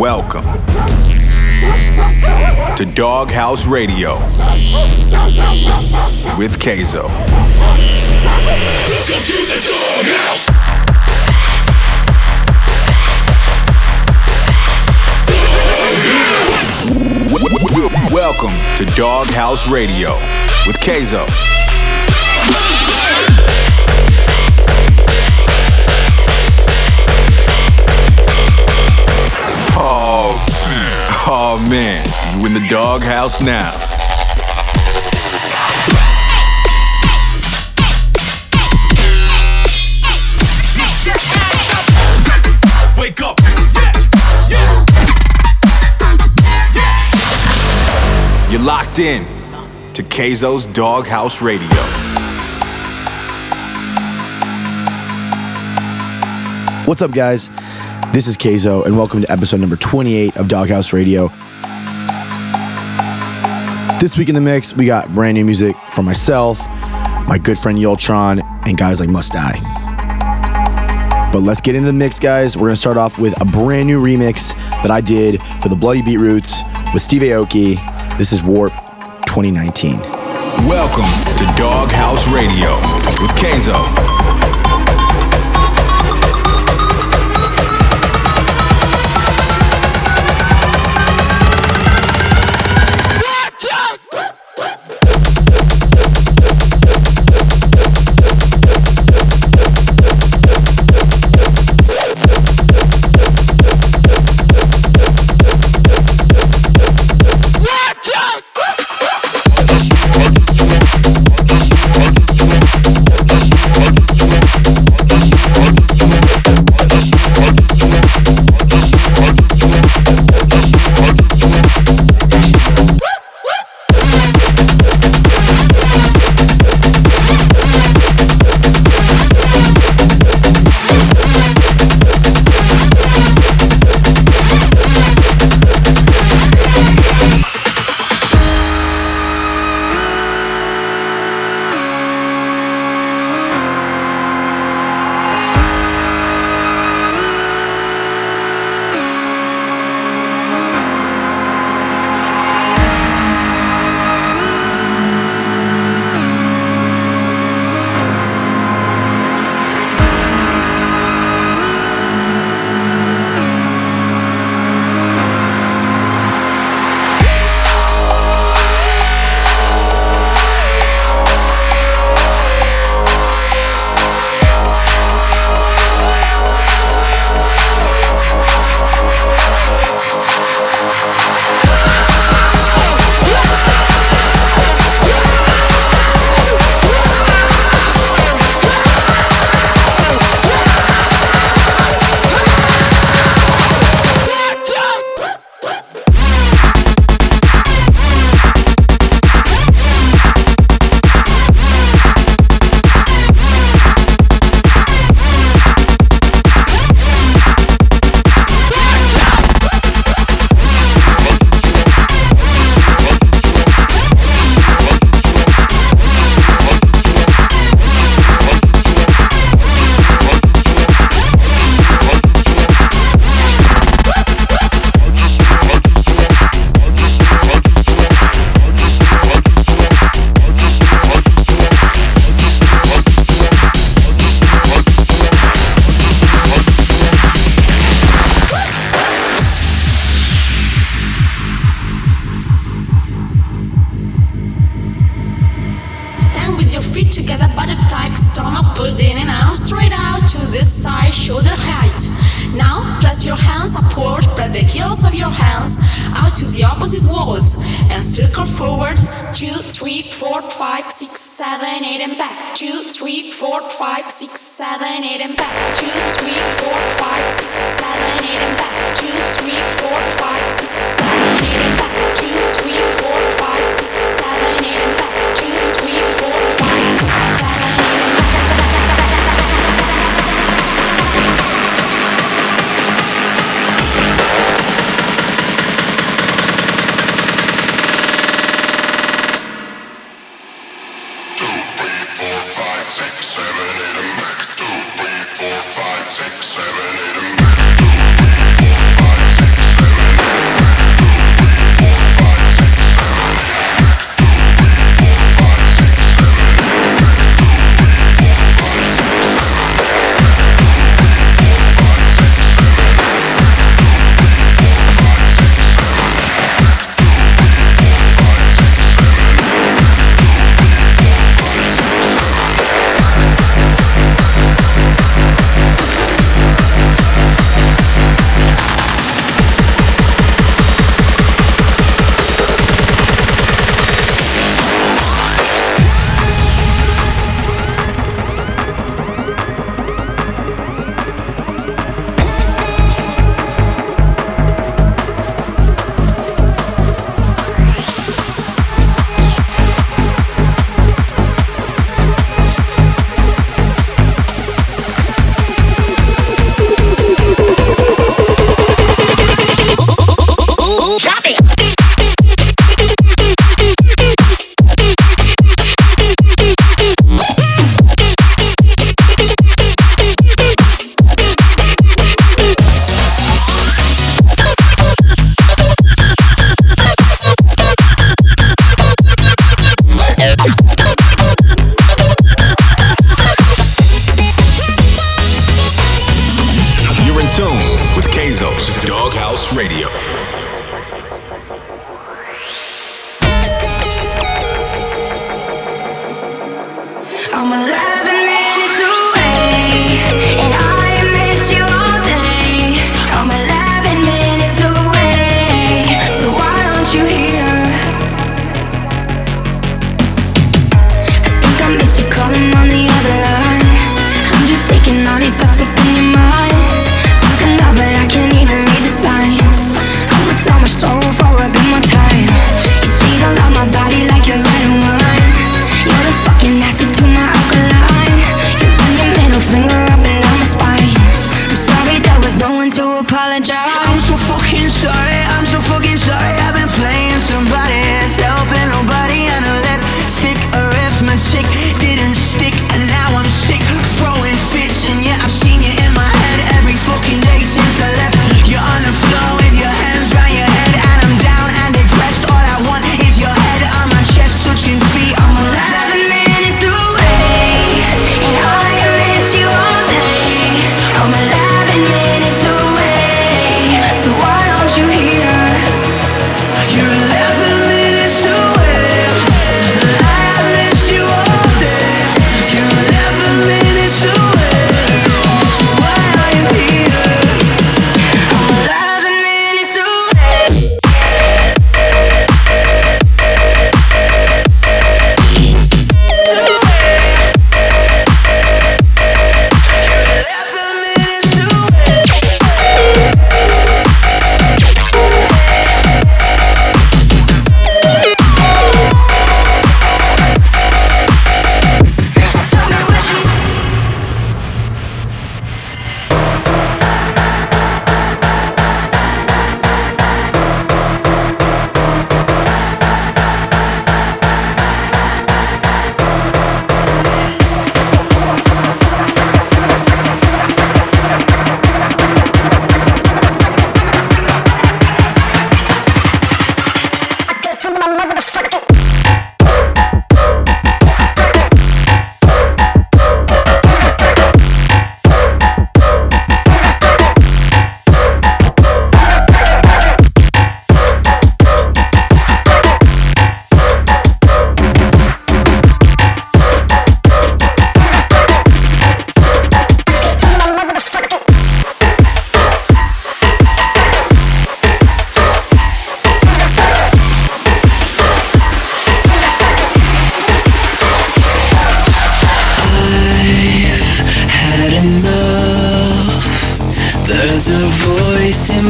Welcome to Doghouse Radio with Kayzo. Welcome to the Doghouse. Welcome to Doghouse Radio with Kayzo. Oh man, you in the doghouse now. Wake up. You're locked in to Kayzo's Doghouse Radio. What's up, guys? This is Kayzo, and welcome to episode number 28 of Doghouse Radio. This week in the mix, we got brand new music from myself, my good friend Yultron, and guys like Must Die. But let's get into the mix, guys. We're gonna start off with a brand new remix that I did for the Bloody Beetroots with Steve Aoki. This is Warp 2019. Welcome to Doghouse Radio with Kayzo. Six,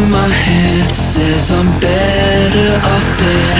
my head says I'm better off dead.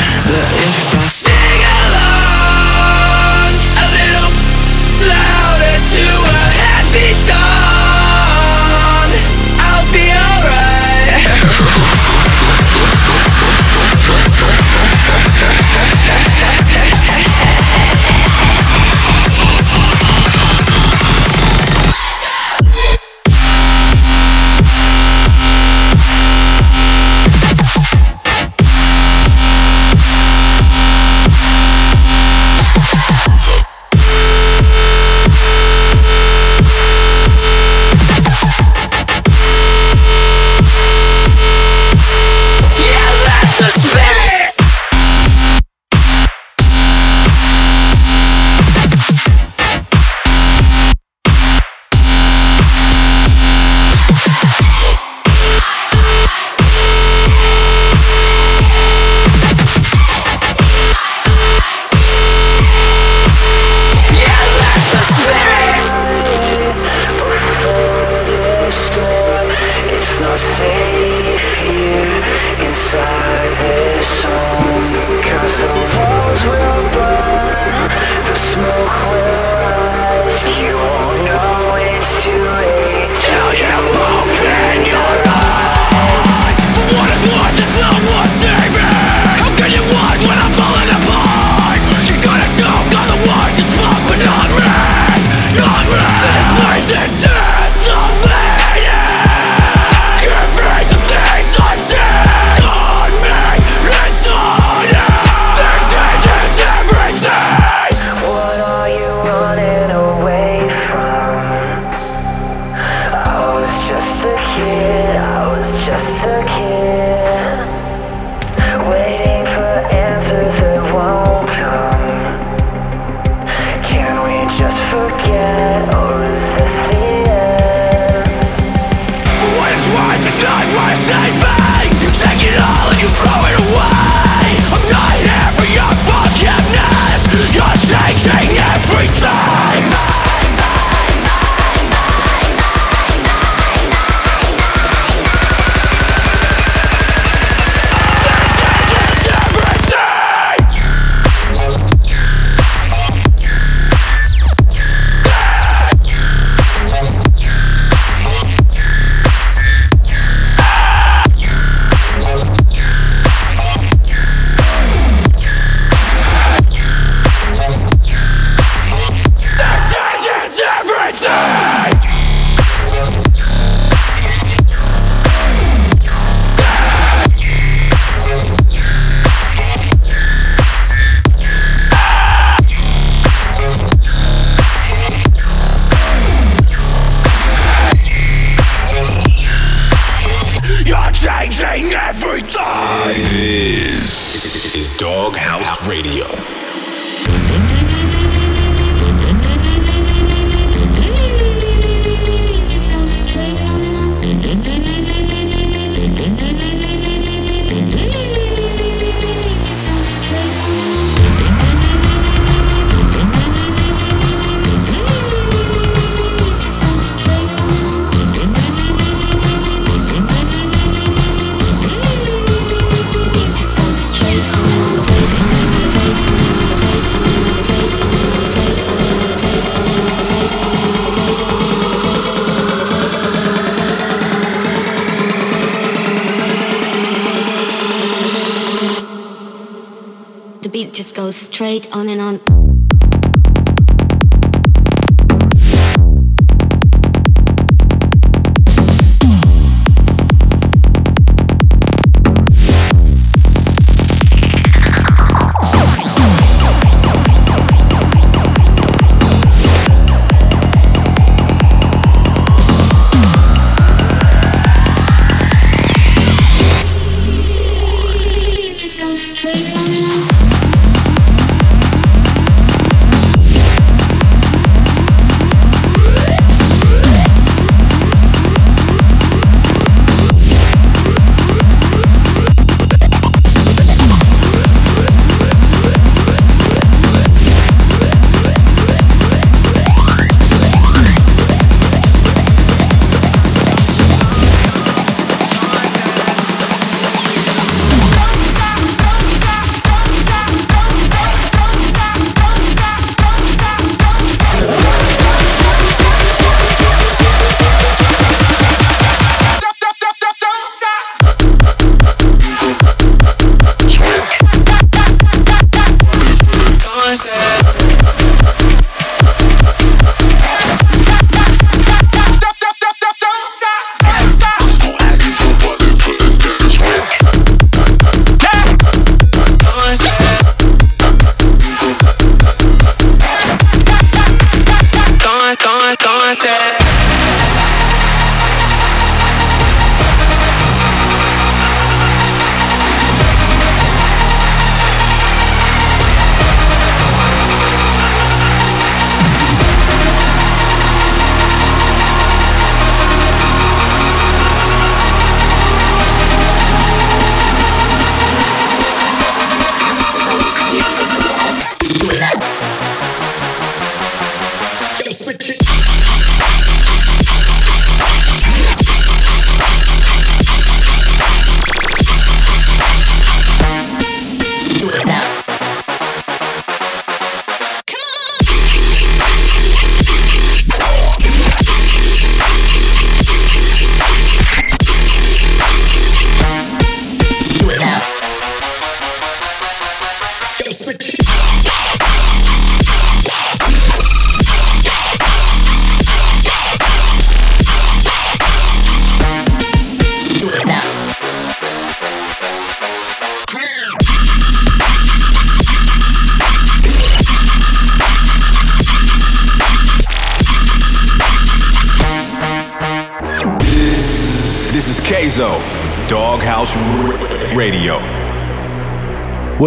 Straight on and on.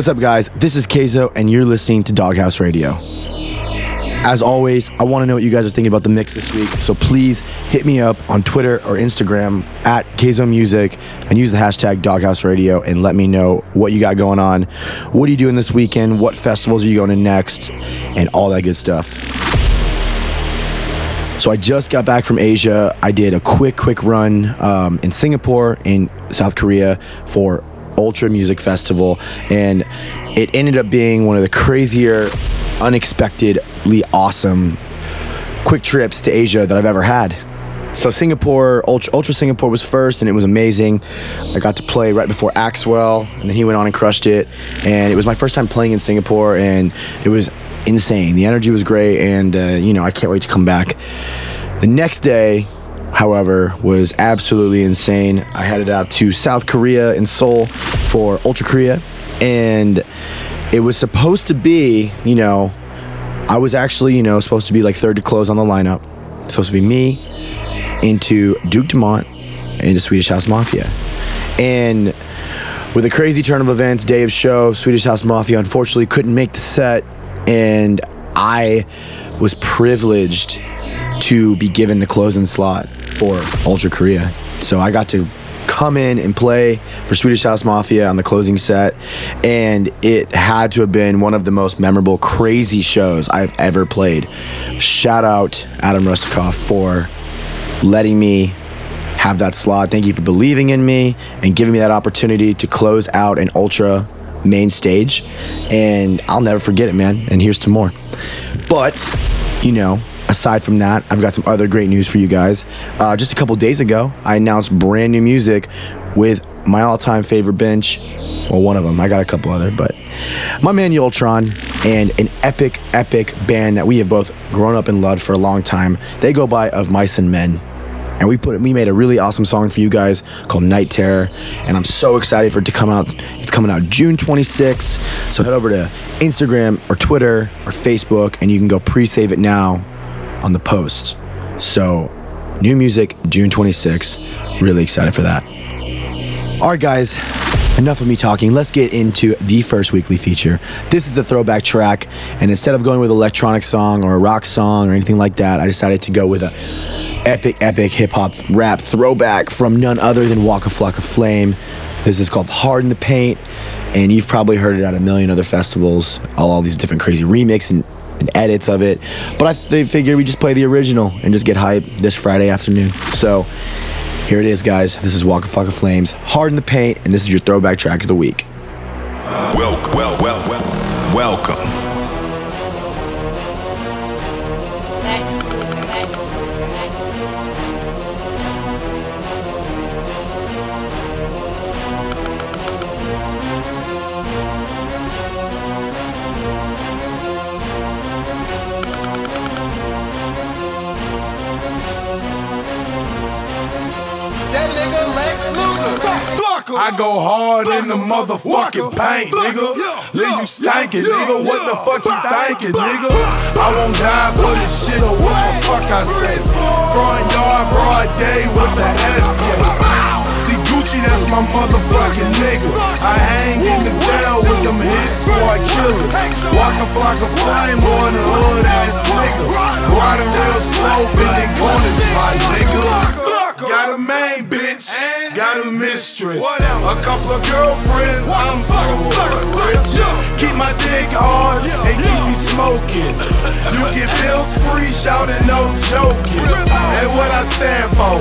What's up, guys? This is Kayzo, and you're listening to Doghouse Radio. As always, I want to know what you guys are thinking about the mix this week. So please hit me up on Twitter or Instagram at Kayzo Music and use the hashtag Doghouse Radio and let me know what you got going on. What are you doing this weekend? What festivals are you going to next? And all that good stuff. So I just got back from Asia. I did a quick, quick run um, in Singapore, in South Korea for Ultra Music Festival, and it ended up being one of the crazier, unexpectedly awesome quick trips to Asia that I've ever had. So Singapore, Ultra, Ultra Singapore was first, and it was amazing. I got to play right before Axwell, and then he went on and crushed it. And it was my first time playing in Singapore, and it was insane. The energy was great, and uh, you know I can't wait to come back. The next day, however, was absolutely insane. I headed out to South Korea in Seoul for Ultra Korea, and it was supposed to be, you know, I was actually, you know, supposed to be like third to close on the lineup. supposed to be me into Duke Dumont into Swedish House Mafia. And with a crazy turn of events, day of show, Swedish House Mafia unfortunately couldn't make the set, and I was privileged to be given the closing slot for Ultra Korea. So I got to come in and play for Swedish House Mafia on the closing set, and it had to have been one of the most memorable, crazy shows I've ever played. Shout out Adam Russakoff for letting me have that slot. Thank you for believing in me and giving me that opportunity to close out an ultra main stage. And I'll never forget it, man. And here's to more. But, you know, aside from that, I've got some other great news for you guys. Uh, just a couple days ago, I announced brand new music with my all time favorite bench. Well, one of them. I got a couple other, but my man Yultron and an epic, epic band that we have both grown up and loved for a long time. They go by Of Mice and Men and we put we made a really awesome song for you guys called Night Terror, and I'm so excited for it to come out. It's coming out June 26th, so head over to Instagram or Twitter or Facebook, and you can go pre-save it now on the post. So, new music June 26th. Really excited for that. All right, guys. Enough of me talking. Let's get into the first weekly feature. This is a throwback track, and instead of going with electronic song or a rock song or anything like that, I decided to go with a epic, epic hip hop rap throwback from none other than Waka Flocka Flame. This is called Hard in the Paint, and you've probably heard it at a million other festivals, all, all these different crazy remix and, and edits of it. But I th- figured we just play the original and just get hype this Friday afternoon. So here it is, guys. This is Waka Flocka Flames, Hard in the Paint, and this is your throwback track of the week. Welcome, well, well, well, welcome. I go hard in the motherfucking paint, nigga. Leave you stankin', nigga. What the fuck you thinkin', nigga? I won't die for this shit or what the fuck I say. Front yard, broad day with the SK. See Gucci, that's my motherfucking nigga. I hang in the jail with them hit squad killers. Walk a flock of flame on the hood ass nigga. Riding real slow, bending corners, my nigga. Got a main bitch, got a mistress, a couple of girlfriends. I'm so rich. Keep my dick hard and keep me smoking. You get bills free, shouting no joking. And what I stand for,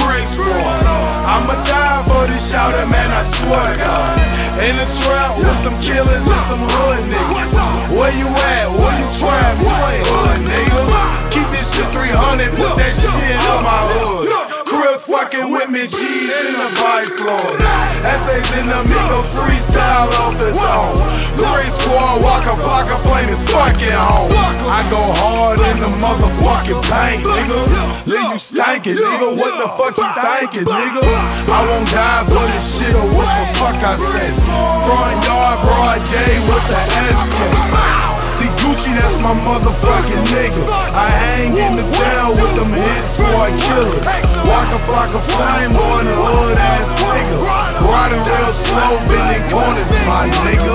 Brick Squad. I'ma die for this shouting, man. I swear to God. In the trap with some killers and some hood niggas. Where you at? Where you trap? You ain't hood, nigga. Keep this shit 300, put that shit on my fucking with me, G's in the vice lord. Essays in the Migos freestyle off the dome. Great squad, Waka Flocka Flame is fucking home. I go hard in the motherfucking paint, nigga. Leave you stankin', nigga. What the fuck you thinking, nigga? I won't die for this shit or what the fuck I say. Front yard, broad day with the SK. That's my motherfucking nigga. I hang in the jail with them hit squad killers. Waka Flocka Flame on the hood ass nigga. Riding real slow, bending corners, my nigga.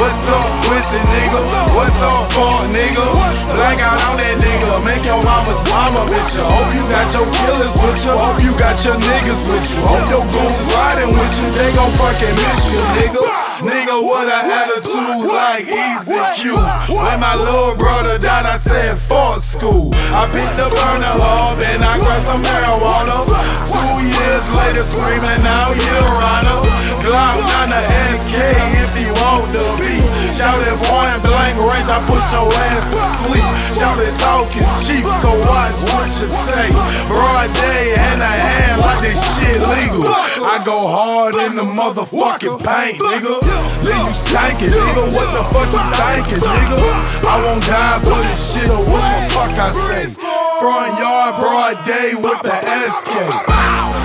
What's up, pussy nigga? What's up, fuck nigga? Black out on that nigga, make your mama's mama bitch you. Hope you got your killers with you. Hope you got your niggas with you. Hope your goons riding with you. They gon' fucking miss you, nigga. Nigga, what a attitude like Easy Q. When my little brother died, I said, fuck school. I picked up on the hub and I grabbed some marijuana. Two years later, screaming out, you runner. Glock on the SK if you want to. Shout it point blank range, I put your ass to sleep. Shout it talk is cheap, so watch what you say. Broad day and a hand like this shit legal. I go hard in the motherfucking paint, nigga. Then you stank it, nigga. What the fuck you thinking, nigga? I won't die for this shit or what the fuck I say. Front yard, broad day with the SK.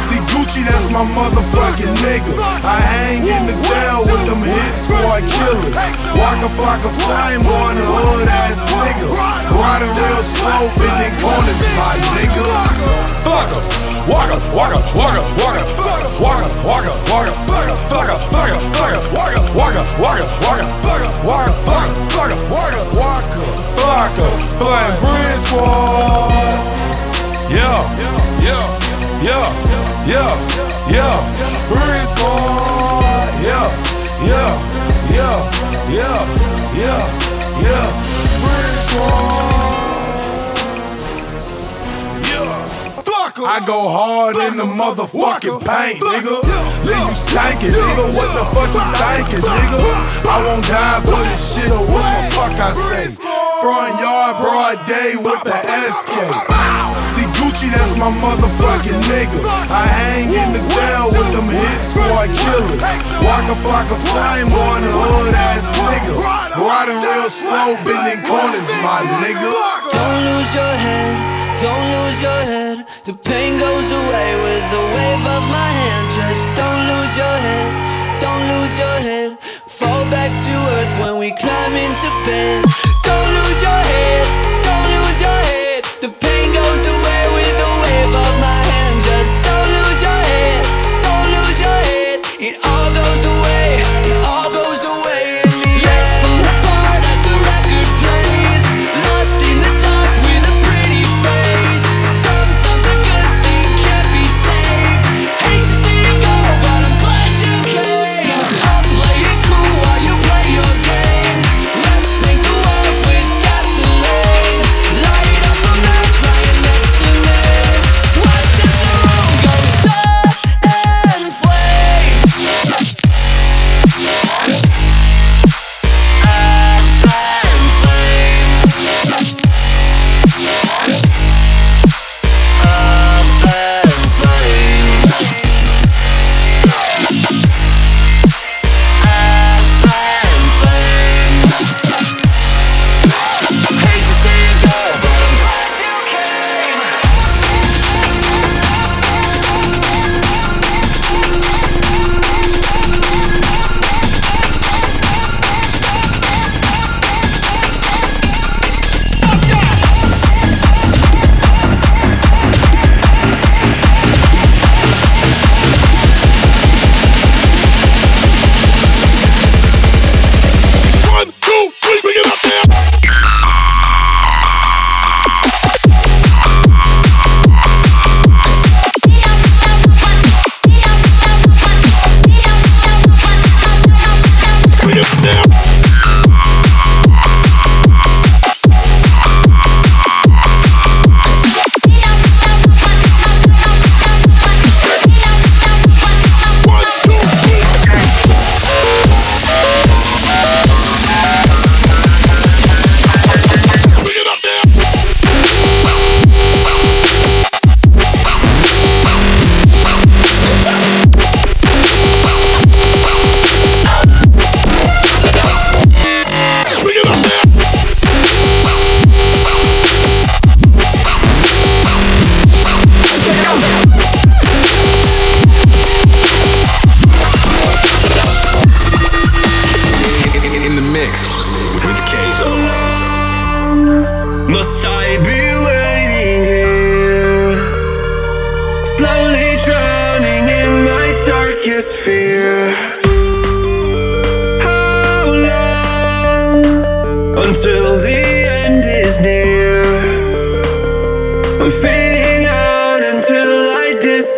See my motherfucking nigga. I hang in the jail with them hit squad killers. Walk a flock of flame, boy, the hood ass nigga. Riding real slow, bending corners, my nigga. Fuck em. Walk up, walk up, walk up, walk up, walk up, walk up, walk up, fuck up, fuck up, fuck up, fuck up, walk up, walk up, walk up, walk up, fuck up, walk up, fuck up, fuck up, walk up, walk up, fuck up, flying Brick Squad. Yeah, yeah, yeah, yeah, yeah, Brick Squad. Yeah, yeah, yeah, yeah, yeah, yeah, Brick Squad. I go hard in the motherfucking paint, nigga. Then you stank it, nigga. What the fuck you thinking, nigga? I won't die for this shit or what the fuck I say. Front yard, broad day with the SK. See Gucci, that's my motherfucking nigga. I hang in the jail with them hit squad killers. Waka Flocka Flame on the hood ass nigga. Riding real slow, bending corners, my nigga. Don't lose your head, don't lose your head. The pain goes away with the wave of my hand. Just don't lose your head, don't lose your head. Fall back to earth when we climb into bed. Don't lose your head, don't lose your head. The pain goes away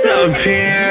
disappear.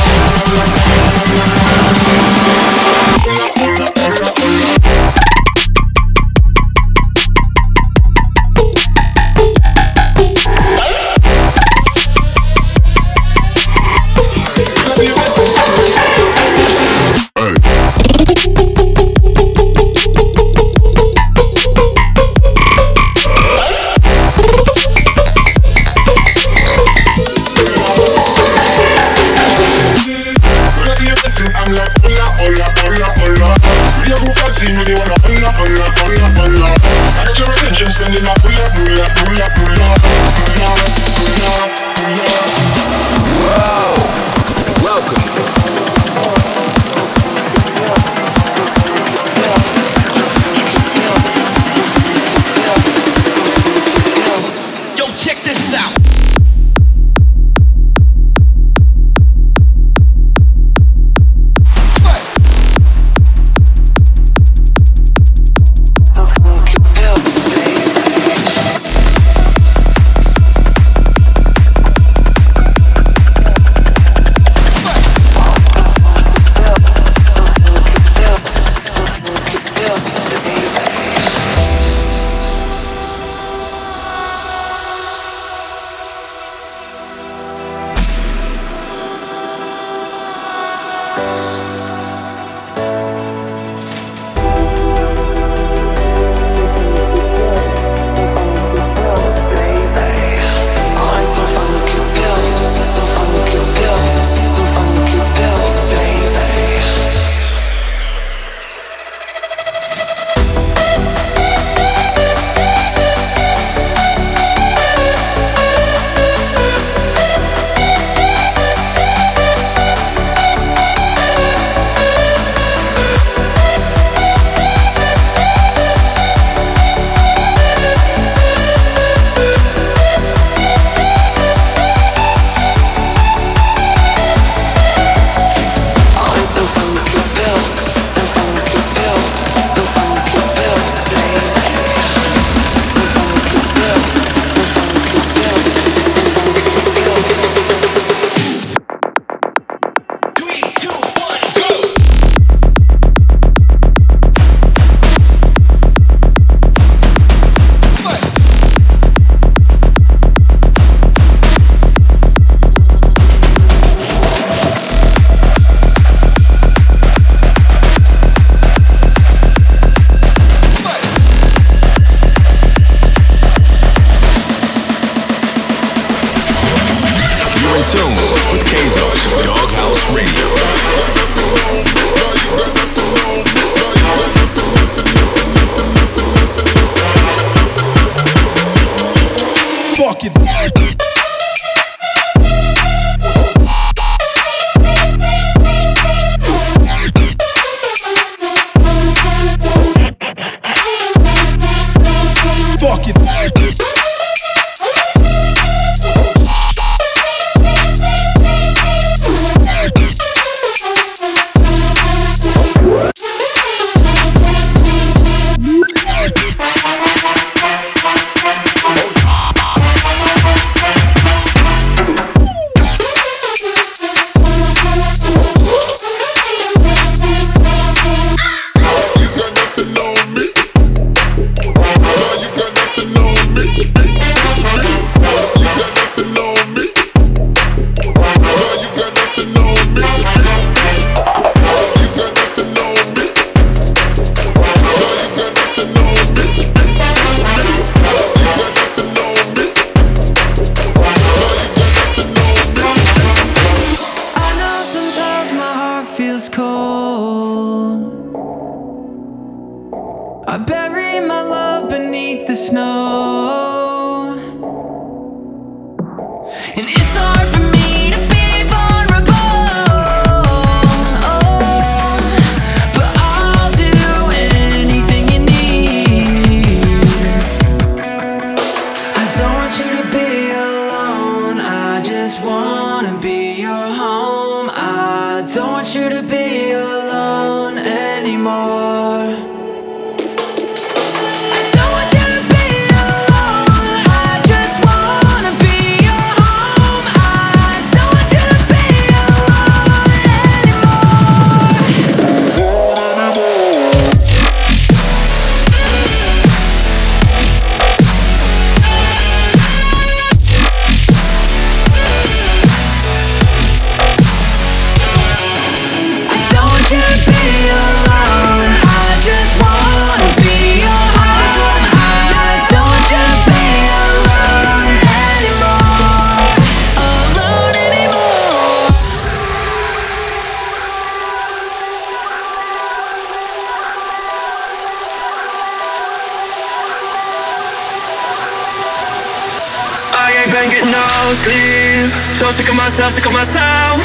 So sick of myself, sick of myself.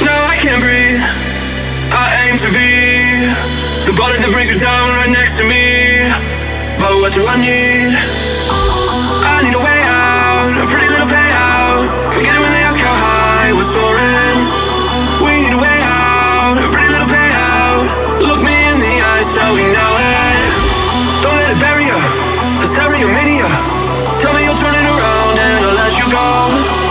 Now I can't breathe. I aim to be the body that brings you down right next to me. But what do I need? I need a way out, a pretty little payout. Forget it when they ask how high we're soaring. We need a way out, a pretty little payout. Look me in the eyes so we know it. Don't let it bury you, hysteria mania. Tell me you'll turn it around and I'll let you go.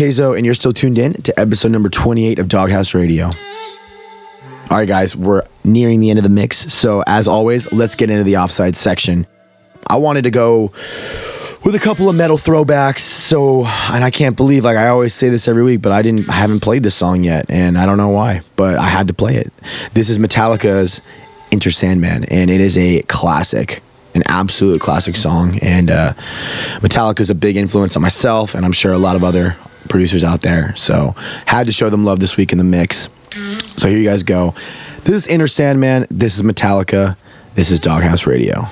Is and you're still tuned in to episode number 28 of Doghouse Radio. All right, guys, we're nearing the end of the mix. So, as always, let's get into the offside section. I wanted to go with a couple of metal throwbacks. So, and I can't believe, like I always say this every week, but I didn't, I haven't played this song yet, and I don't know why, but I had to play it. This is Metallica's Enter Sandman, and it is a classic, an absolute classic song. And uh, Metallica is a big influence on myself, and I'm sure a lot of other producers out there. So, had to show them love this week in the mix. So here you guys go. This is Enter Sandman. This is Metallica. This is Doghouse Radio.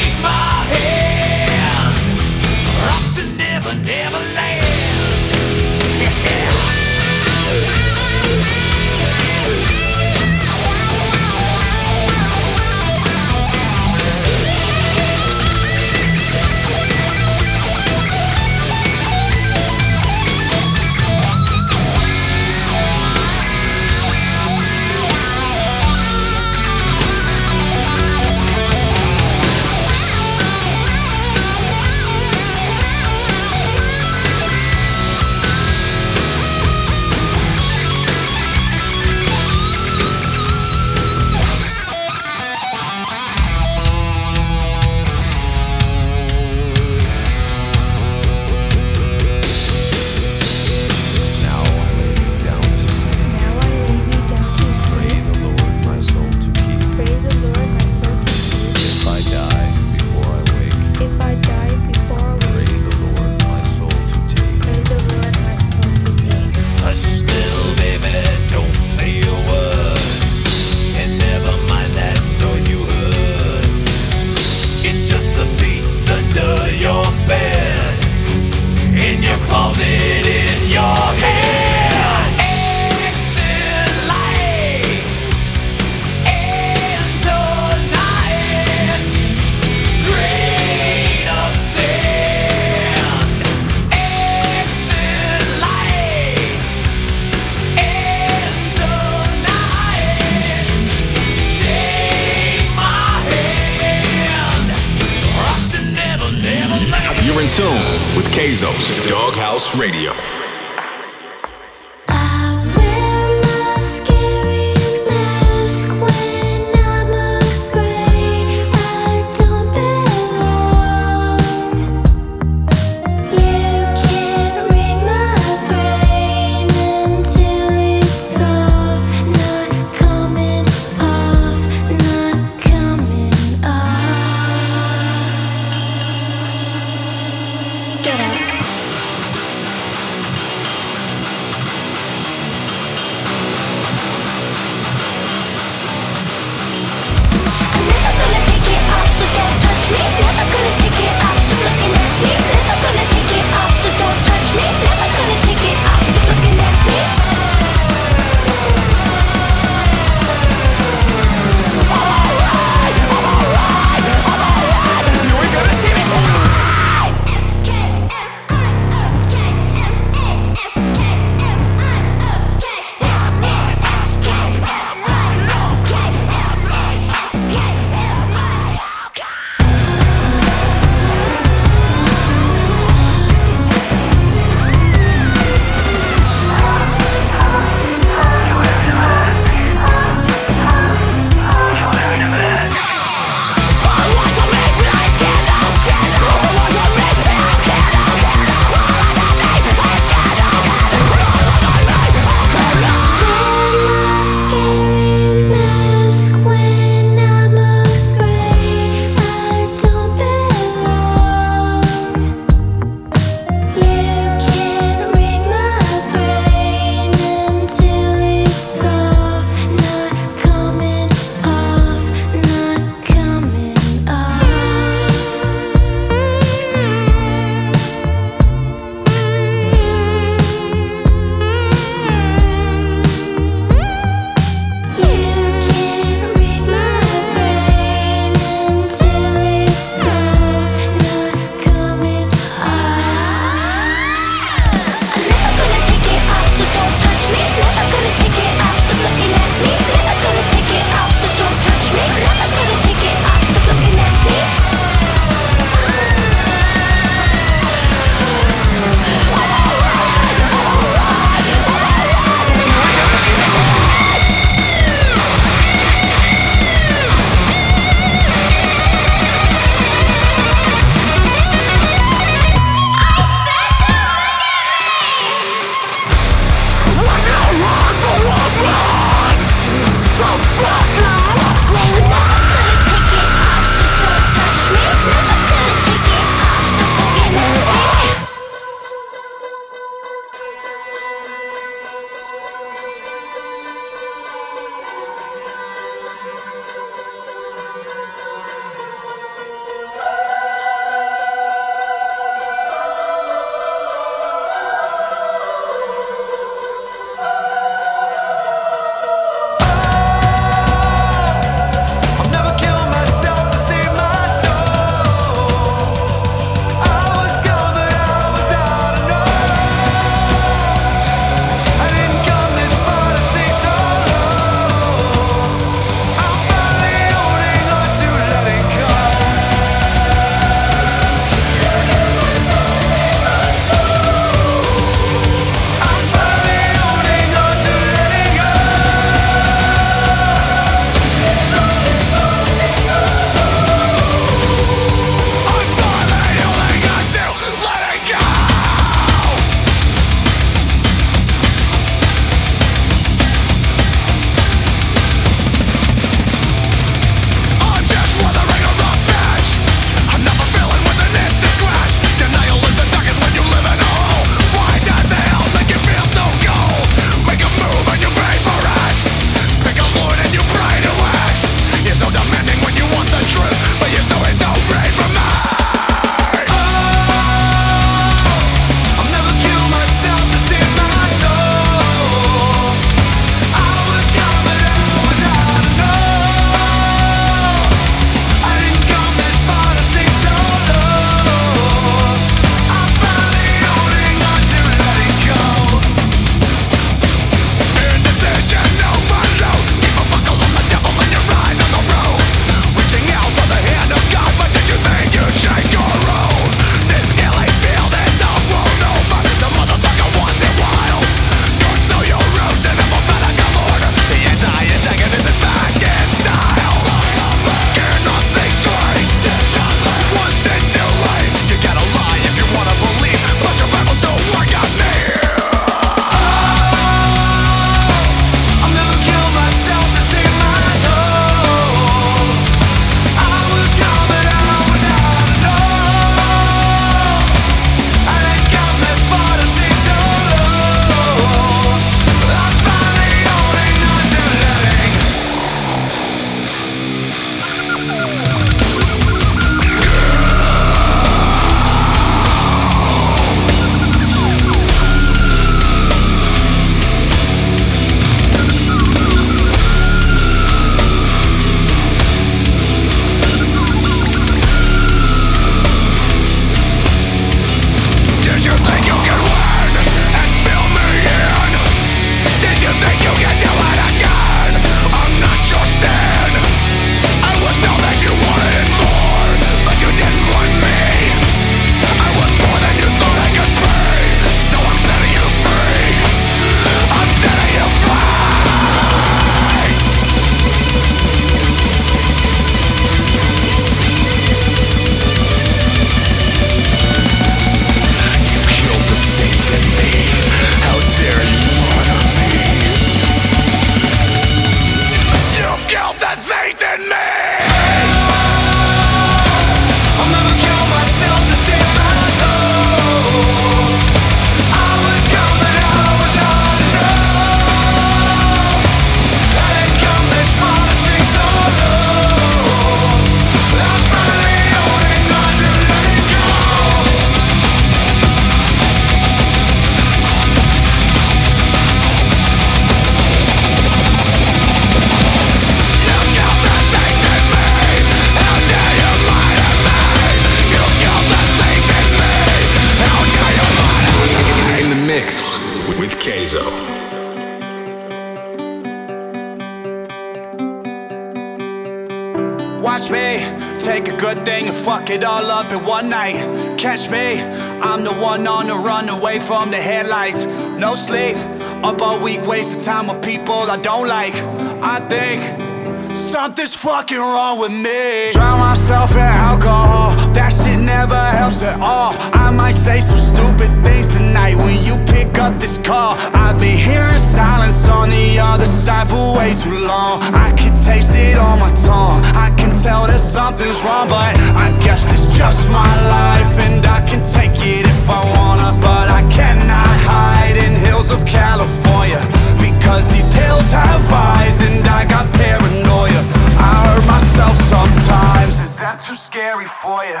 I'm the one on the run away from the headlights. No sleep, up all week, wasting time with people I don't like. I think something's fucking wrong with me. Drown myself in alcohol, that shit never helps at all. I might say some stupid things tonight when you pick up this call. I've been hearing silence on the other side for way too long. I can taste it on my tongue. I can tell that something's wrong, but I guess it's just my life, and I can take it if I wanna. But I cannot hide in hills of California because these hills have eyes, and I got paranoia. I hurt myself sometimes. Is that too scary for you?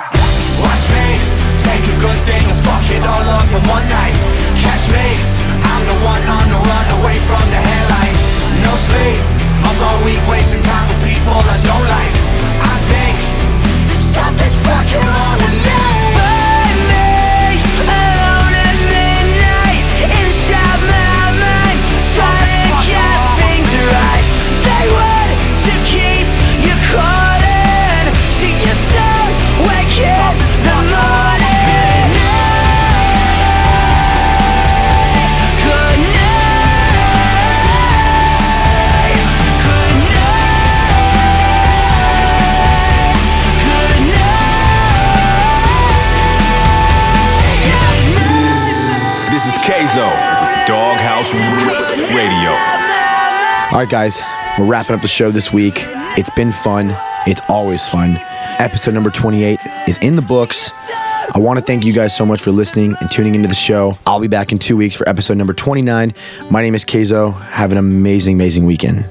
Watch me take a good thing and fuck it all up in one night. Catch me, I'm the one on the run away from the headlights. No sleep, up all week wasting time with people I don't like. I think something's fucking wrong All right, guys, we're wrapping up the show this week. It's been fun. It's always fun. Episode number 28 is in the books. I want to thank you guys so much for listening and tuning into the show. I'll be back in two weeks for episode number 29. My name is Kayzo. Have an amazing, amazing weekend.